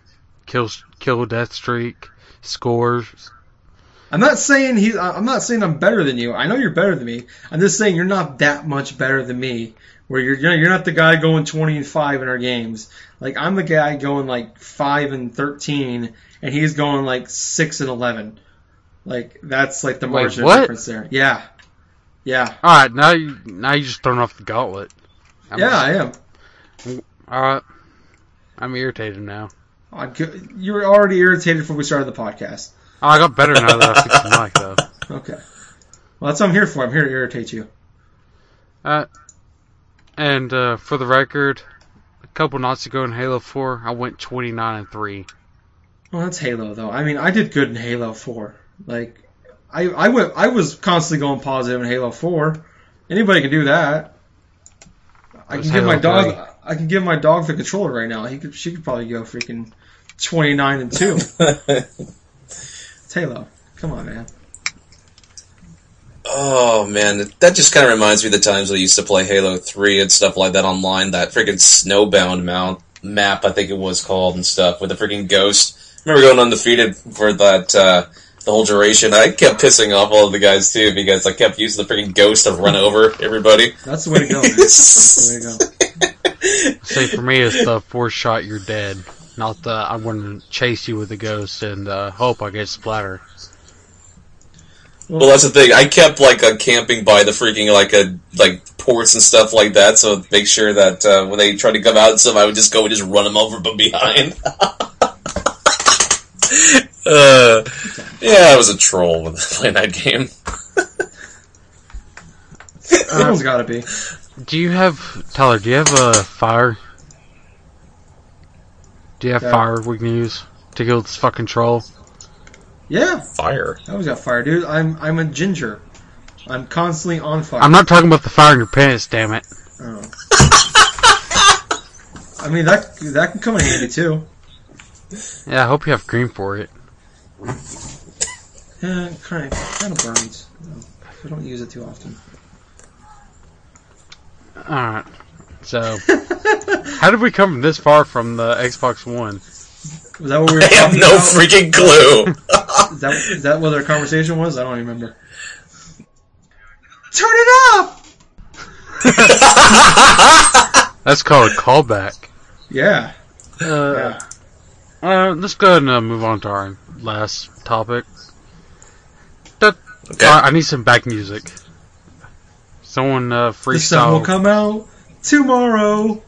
kill, kill death streak, scores. I'm not saying he. I'm not saying I'm better than you. I know you're better than me. I'm just saying you're not that much better than me. Where you're, you're you're not the guy going 20 and five in our games. Like I'm the guy going like five and 13, and he's going like six and 11. Like that's like the Wait, margin what? difference there. Yeah, yeah, All right, now you now you just throwing off the gauntlet. I'm- yeah. I am. All right, I'm irritated now. I go- You were already irritated before we started the podcast. Oh, I got better now that I fixed the mic though. *laughs* Okay. Well, that's what I'm here for. I'm here to irritate you. Uh, And uh, for the record, a couple nights ago in Halo 4, I went 29 and three. Well, that's Halo, though. I mean, I did good in Halo Four. Like, I I went I was constantly going positive in Halo Four. Anybody can do that. I can give my Halo dog. I can give my dog the controller right now. He could. She could probably go freaking twenty nine and two. *laughs* It's Halo. Come on, man. Oh man, that just kind of reminds me of the times when I used to play Halo Three and stuff like that online. That freaking Snowbound mount map, I think it was called, and stuff with the freaking ghost. remember going undefeated for that uh, the whole duration. I kept pissing off all of the guys too because I kept using the freaking ghost to run over everybody. That's the way to go, man. That's the way to go. *laughs* See, for me, it's the four shot you're dead. Not the I'm going to chase you with the ghost and uh, hope I get splatter. Well, that's the thing. I kept like uh, camping by the freaking like a like ports and stuff like that, so make sure that uh, when they try to come out and stuff, I would just go and just run them over from behind. *laughs* uh, yeah, I was a troll when *laughs* playing that game. Someone's got to be. Do you have Tyler? Do you have a fire? Do you have Yeah. fire we can use to kill this fucking troll? Yeah, Fire. I always got fire, dude. I'm I'm a ginger. I'm constantly on fire. I'm not talking about the fire in your pants, damn it. Oh. *laughs* I mean that that can come in handy too. Yeah, I hope you have cream for it. Yeah, kind of, kind of burns. I don't use it too often. Alright. So, *laughs* how did we come this far from the Xbox One? Was that what we were *laughs* I have no about? freaking clue. *laughs* Is that, is that what our conversation was? I don't remember. Turn it up! *laughs* That's called a callback. Yeah. Uh, yeah. uh, let's go ahead and uh, move on to our last topic. That, Okay. uh, I need some back music. Someone uh, The sun will come out tomorrow.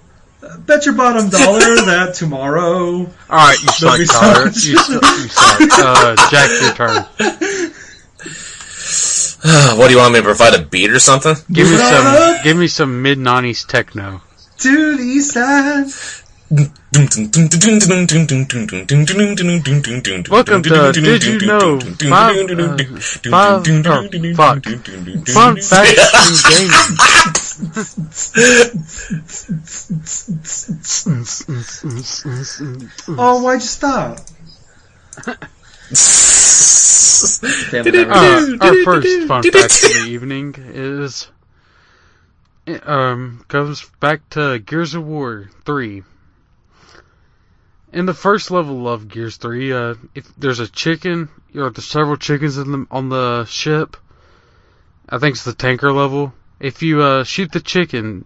Bet your bottom dollar *laughs* that tomorrow. Alright, you There'll suck, be Tyler. You, su- you suck. Uh, Jack, your turn. *sighs* what do you want me to provide a beat or something? Give me some. Give me some mid '90s techno. to the east side. Welcome to Did You Know? Five, uh, five, oh, fuck. Fun facts in gaming. Oh, why'd you stop? Damn it, I Uh, our first fun fact of the evening is it, um goes back to Gears of War three. In the first level of Gears three, uh, if there's a chicken or there's several chickens in the on the ship, I think it's the tanker level. If you uh, shoot the chicken,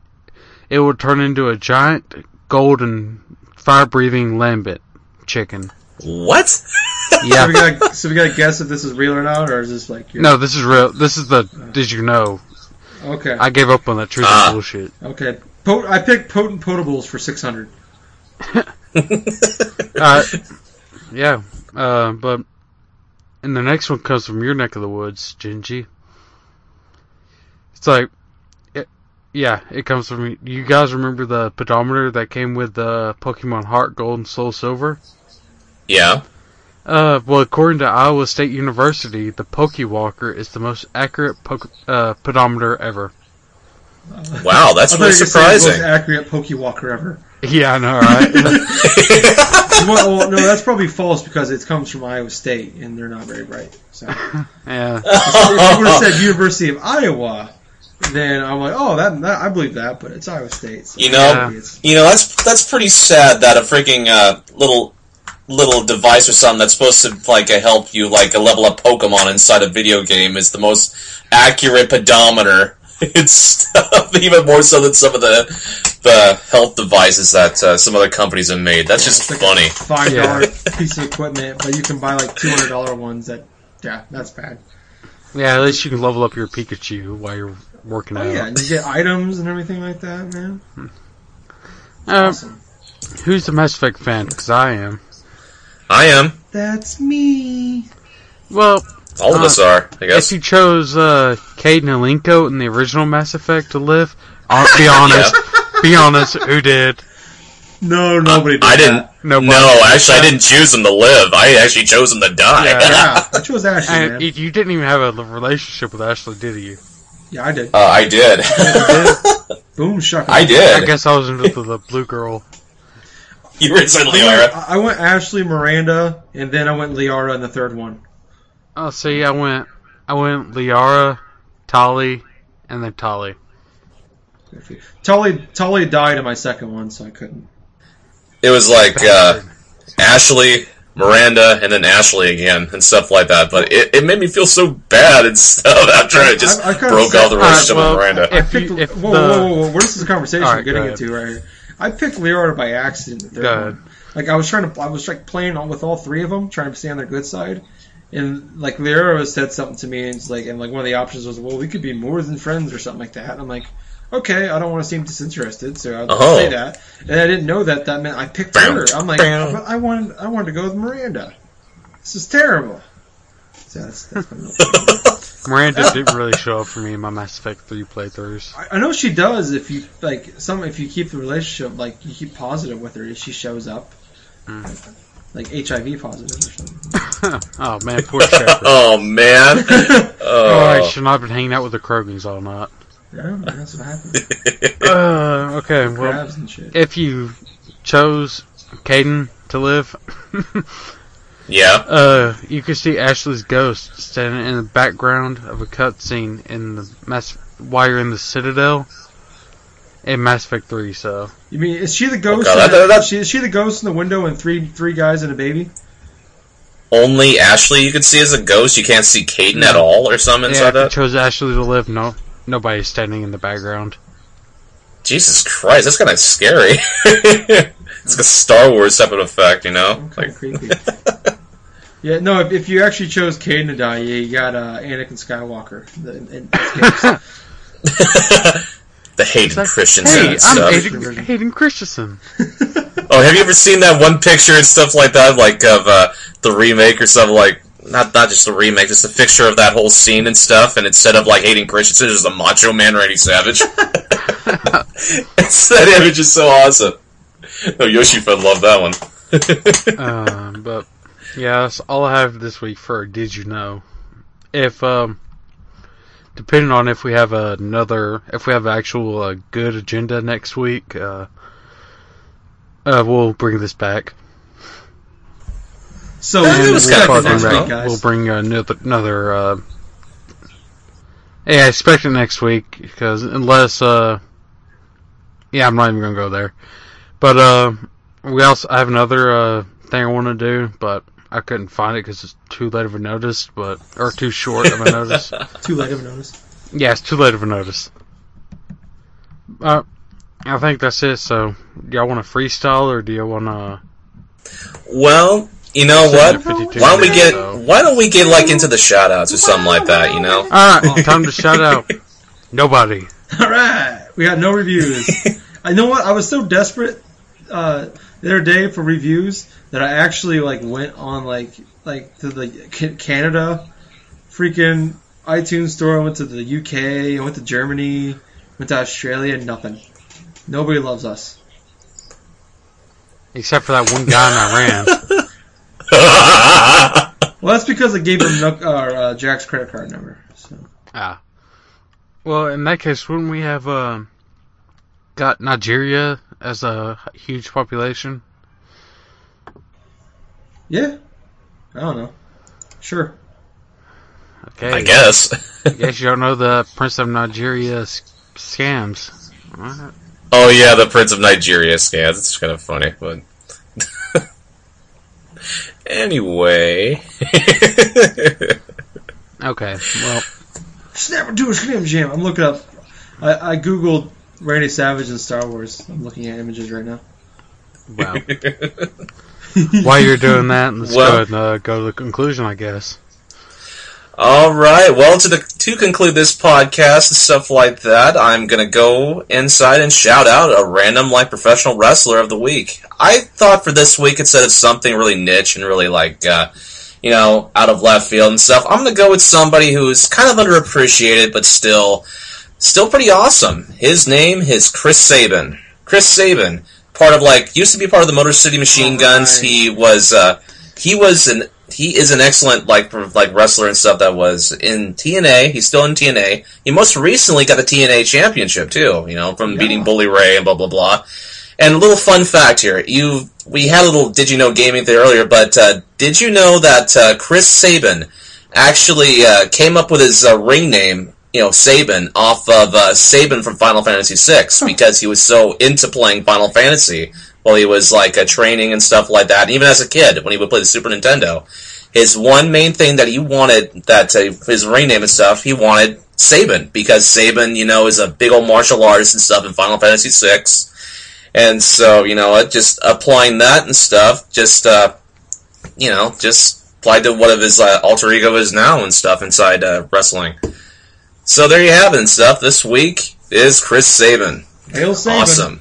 it will turn into a giant golden fire-breathing lambent chicken. What? So *laughs* Yeah. we got so we got to guess if this is real or not, or is this like your, No, this is real. This is the. Did you know? Okay, I gave up on that truth Ah. and bullshit. okay. Po- I picked potent potables for six hundred. *laughs* *laughs* Uh, yeah, uh, but and the next one comes from your neck of the woods, Gingy. It's like, it, yeah, it comes from you guys. Remember the pedometer that came with the Pokemon Heart Gold and Soul Silver? Yeah. Uh, well, according to Iowa State University, the Pokewalker is the most accurate poke, uh, pedometer ever. Wow, that's I thought really you were gonna say the surprising. most accurate Pokewalker ever. Yeah, I know, right? *laughs* well, well, no, that's probably false because it comes from Iowa State, and they're not very bright. So *laughs* if yeah. you would have said University of Iowa, then I'm like, oh, that, that I believe that, but it's Iowa State. So You know, maybe it's- you know that's that's pretty sad that a freaking uh, little little device or something that's supposed to like uh, help you like uh, level up Pokemon inside a video game is the most accurate pedometer. *laughs* It's stuff, even more so than some of the the health devices that uh, some other companies have made. That's just like funny. five dollar *laughs* piece of equipment, but you can buy like two hundred dollar ones. That yeah, that's bad. Yeah, at least you can level up your Pikachu while you're working Oh out. yeah, and you get items and everything like that, man. Uh, Awesome. who's the Mass Effect fan? Because I am. I am. That's me. Well, All of Uh, us are. I guess. if you chose uh, Kaidan Alenko in the original Mass Effect to live, I'll be *laughs* honest. Be honest, who did? No, nobody. Did I didn't. That. Nobody. No, actually, I didn't choose him to live. I actually chose him to die. Yeah. Yeah, *laughs* I chose Ashley, And man. you you didn't even have a relationship with Ashley, did you? Yeah, I did. Uh, I did. *laughs* Boom, shuck. I did. I guess I was into the, the blue girl. you were inside I Liara. went, I went Ashley, Miranda, and then I went Liara in the third one. Oh, see, I went, I went Liara, Tali, and then Tali. Tali, Tali died in my second one, so I couldn't. It was like uh, Ashley, Miranda, and then Ashley again, and stuff like that. But it, it made me feel so bad and *laughs* stuff after I just I- I kinda broke said- off the Alright, relationship well, with Miranda. I If picked. you- if whoa, the- whoa, whoa, whoa! What is this conversation All we're right, getting go into right here? I picked Liara by accident. in The third Go one. Like I was trying to, I was like playing on with all three of them, trying to stay on their good side. And like Liara said something to me, and like, and like one of the options was, well, we could be more than friends or something like that. And I'm like, okay, I don't want to seem disinterested, so I'll Oh. say that. And I didn't know that that meant I picked Bam. her. I'm like, Bam. but I wanted, I wanted to go with Miranda. This is terrible. So that's, that's *laughs* Miranda didn't really show up for me in my Mass Effect 3 playthroughs. I- I know she does if you like some if you keep the relationship like you keep positive with her she shows up hmm. like HIV positive or something. *laughs* oh man, poor Shepard. *laughs* Oh man. Oh. oh, I Oh. should not have been hanging out with the Krogans all night. Yeah, that's what happened. *laughs* Uh, okay, well, Crabs and shit. if you chose Kaidan to live, *laughs* yeah. uh, you could see Ashley's ghost standing in the background of a cutscene in the Mass while you're in the Citadel in Mass Effect 3. So You mean is she the ghost? Okay, in the- that- she, is she the ghost in the window and three three guys and a baby? Only Ashley you could see as a ghost. You can't see Kaidan at all or something yeah, inside if you that. chose Ashley to live, no, nobody's standing in the background. Jesus Christ, that's kind of scary. *laughs* it's like a Star Wars type of effect, you know? Kind Like, of creepy. *laughs* yeah, no. If, if you actually chose Kaidan to die, yeah, you got uh, Anakin Skywalker. The, in, *laughs* the Hayden It's like, Christensen hey, and I'm stuff. Hayden, Hayden Christensen. Oh, have you ever seen that one picture and stuff like that, like of uh, the remake or something? Like not not just the remake, just a fixture of that whole scene and stuff. And instead of like Hayden Christensen, there's a Macho Man Randy Savage. it's, *laughs* *laughs* that image is so awesome. Oh, Yoshi would love that one. *laughs* um, but yeah, that's all I have this week for Did You Know? If um, depending on if we have another, if we have actual uh, good agenda next week, uh, uh, we'll bring this back. So That we'll was we'll kinda fun, next week, guys. We'll bring another another. Uh, yeah, I expect it next week because unless uh, yeah, I'm not even gonna go there. But uh, we also I have another uh thing I want to do, but I couldn't find it because it's too late of a notice, but or too short of a notice. *laughs* Too late of a notice. Yeah, it's too late of a notice. Uh, I think that's it. So, do y'all want to freestyle or do you want to? Well, you know what? Why don't we get so- Why don't we get like into the shout outs or something like that? You know? All right, time to shout out. Nobody. All right, we got no reviews. *laughs* I know what I was so desperate uh, the other day for reviews that I actually like went on like like to the Canada freaking iTunes store. I went to the UK. I went to Germany. Went to Australia. Nothing. Nobody loves us. Except for that one guy in Iran. *laughs* *laughs* Well, that's because I gave him Nook- uh, uh, Jack's credit card number. So Ah. Well, in that case, wouldn't we have uh, got Nigeria as a huge population? yeah, I don't know. Sure. Okay. I guess. I guess you don't know the Prince of Nigeria s- scams. Alright. Oh yeah, the Prince of Nigeria scams. It's kind of funny, but *laughs* anyway. *laughs* Okay. Well, Snap into a Slim Jim. I'm looking up. I, I googled Randy Savage and Star Wars. I'm looking at images right now. well. *laughs* While you're doing that, let's Well- go ahead and uh, go to the conclusion, I guess. All right. Well, to the to conclude this podcast and stuff like that, I'm gonna go inside and shout out a random like professional wrestler of the week. I thought for this week instead of something really niche and really like uh, you know out of left field and stuff, I'm gonna go with somebody who's kind of underappreciated but still still pretty awesome. His name is Chris Sabin. Chris Sabin, part of like used to be part of the Motor City Machine Guns. Alright. He was uh, he was an he is an excellent like like wrestler and stuff that was in TNA. He's still in TNA. He most recently got the TNA championship too. You know, from Yeah. beating Bully Ray and blah blah blah. And a little fun fact here: you we had a little did you know gaming thing earlier, but uh, did you know that uh, Chris Sabin actually uh, came up with his uh, ring name? You know, Sabin off of uh, Sabin from Final Fantasy VI because he was so into playing Final Fantasy while he was like training and stuff like that. And even as a kid, when he would play the Super Nintendo, his one main thing that he wanted that uh, his ring name and stuff, he wanted Sabin because Sabin, you know, is a big old martial artist and stuff in Final Fantasy VI. And so, you know, just applying that and stuff, just uh, you know, just applied to what of his uh, alter ego is now and stuff inside uh, wrestling. So there you have it and stuff. This week is Chris Sabin. Hail Sabin. Awesome.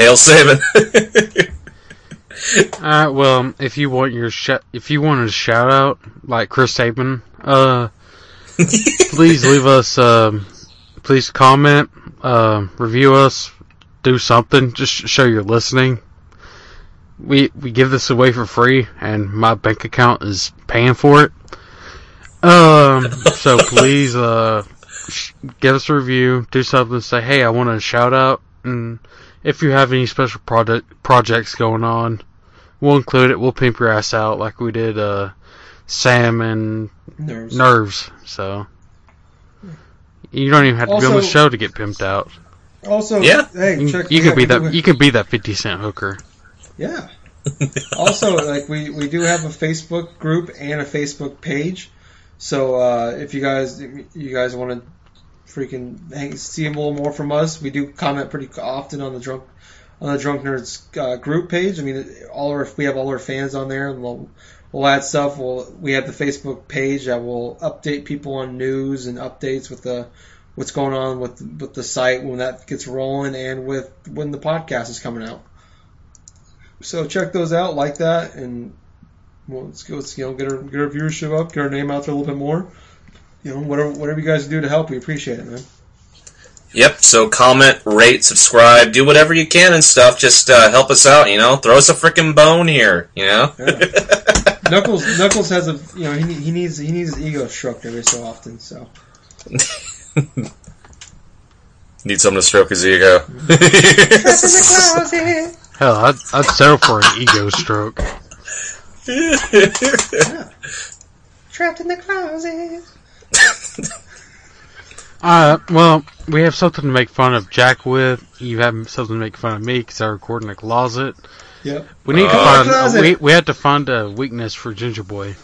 Hail Sabin. Alright, *laughs* Uh, well, if you want your sh- if you want a shout out like Chris Sabin, uh, *laughs* please leave us, um, please comment, uh, review us, do something, just show you're listening. we we give this away for free, and my bank account is paying for it. Um, *laughs* so please, uh, sh- give us a review, do something, say, hey, I want a shout out, and if you have any special project projects going on, we'll include it. We'll pimp your ass out like we did, uh, Sam and Nerves. Nerves. So you don't even have to be on the show to get pimped out. Also, Yeah. hey, You, check. you yeah, could be that. do- You could be that fifty cent hooker. Yeah. also, like we we do have a Facebook group and a Facebook page. So uh, if you guys you guys want to freaking hang, see a little more from us, we do comment pretty often on the drunk on the drunk nerds uh, group page. I mean, all our we have all our fans on there, and we'll we'll add stuff. We'll we have the Facebook page that will update people on news and updates with the what's going on with with the site when that gets rolling and with when the podcast is coming out. So check those out, like that, and well, let's go. Let's you know get our get our viewership up, get our name out there a little bit more. You know, whatever whatever you guys do to help, we appreciate it, man. Yep. So comment, rate, subscribe, do whatever you can and stuff. Just uh, help us out. You know, throw us a freaking bone here. You know. Yeah. *laughs* Knuckles Knuckles has a you know he, he needs he needs his ego stroked every so often. So *laughs* Need someone to stroke his ego. *laughs* Hell, I'd, I'd settle for an ego stroke. yeah. trapped in the closet. Alright, *laughs* uh, well, we have something to make fun of Jack with. You have something to make fun of me because I record in a closet. Yep. We need to Oh. find. Closet. we we had to find a weakness for Ginger Boy.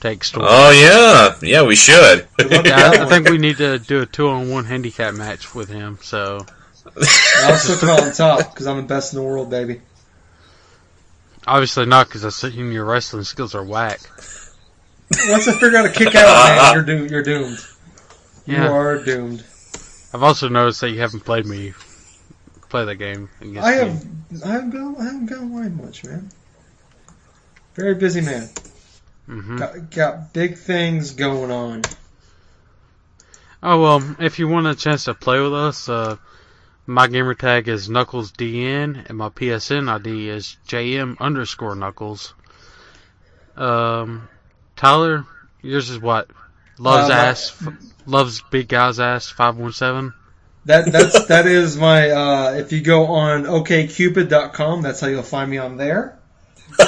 Take story. oh yeah, yeah, we should. yeah, I, I think we need to do a two-on-one handicap match with him. So I'll still come on top because I'm the best in the world, baby. obviously not because I seen your wrestling skills are whack. Once I figure out a kick out, man, you're *laughs* doomed. You're doomed. You are doomed. I've also noticed that you haven't played me play that game. Against I me. have I haven't been I haven't been online much, man. Very busy man. Mhm. Got, got big things going on. Oh well, if you want a chance to play with us, uh, my gamer tag is KnucklesDN and my PSN ID is JM underscore Knuckles. Um, Tyler, yours is what? Loves Uh, my- ass, f- loves big guy's ass. Five one seven. That that's that is my uh, if you go on okcupid.com, that's how you'll find me on there. *laughs*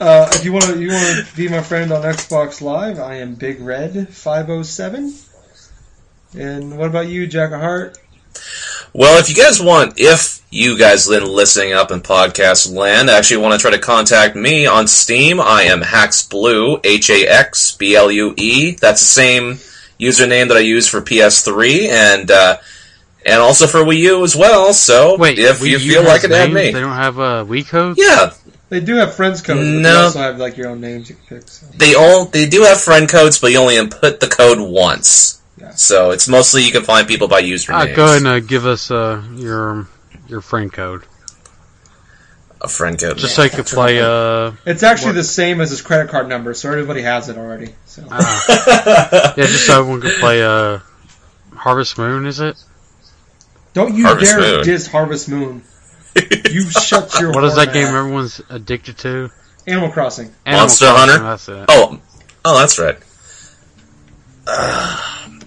uh, if you want to you want to be my friend on Xbox Live, I am Big Red 507. And what about you, Jack of Heart? Well, if you guys want, if you guys been listening up in podcast land, actually want to try to contact me on Steam, I am HaxBlue, H A X B L U E. That's the same username that I use for PS3 and uh, and also for Wii U as well. So Wait, if Wii you U feel like it, add me. They don't have a Wii code. Yeah, They do have friends codes, but they No. also have like your own names you can pick. So. they all they do have friend codes, but you only input the code once. Yeah. So it's mostly you can find people by Uh, usernames. go ahead and uh, give us uh, your your friend code, A friend code. just so you can play. Uh, It's actually What? the same as his credit card number, so everybody has it already. So uh, *laughs* yeah, just so everyone can play. Uh, Harvest Moon, is it? don't you Harvest dare Moon. diss Harvest Moon. You *laughs* shut your. What is that game mouth. everyone's addicted to? Animal Crossing. Animal Monster Crossing, Hunter? That's it. oh, oh, that's right.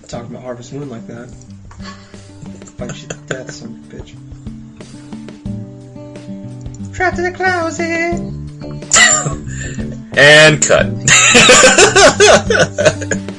Talking about Harvest Moon like that. Bite you to death, son of a bitch. Trapped in the closet. *laughs* And cut. *laughs*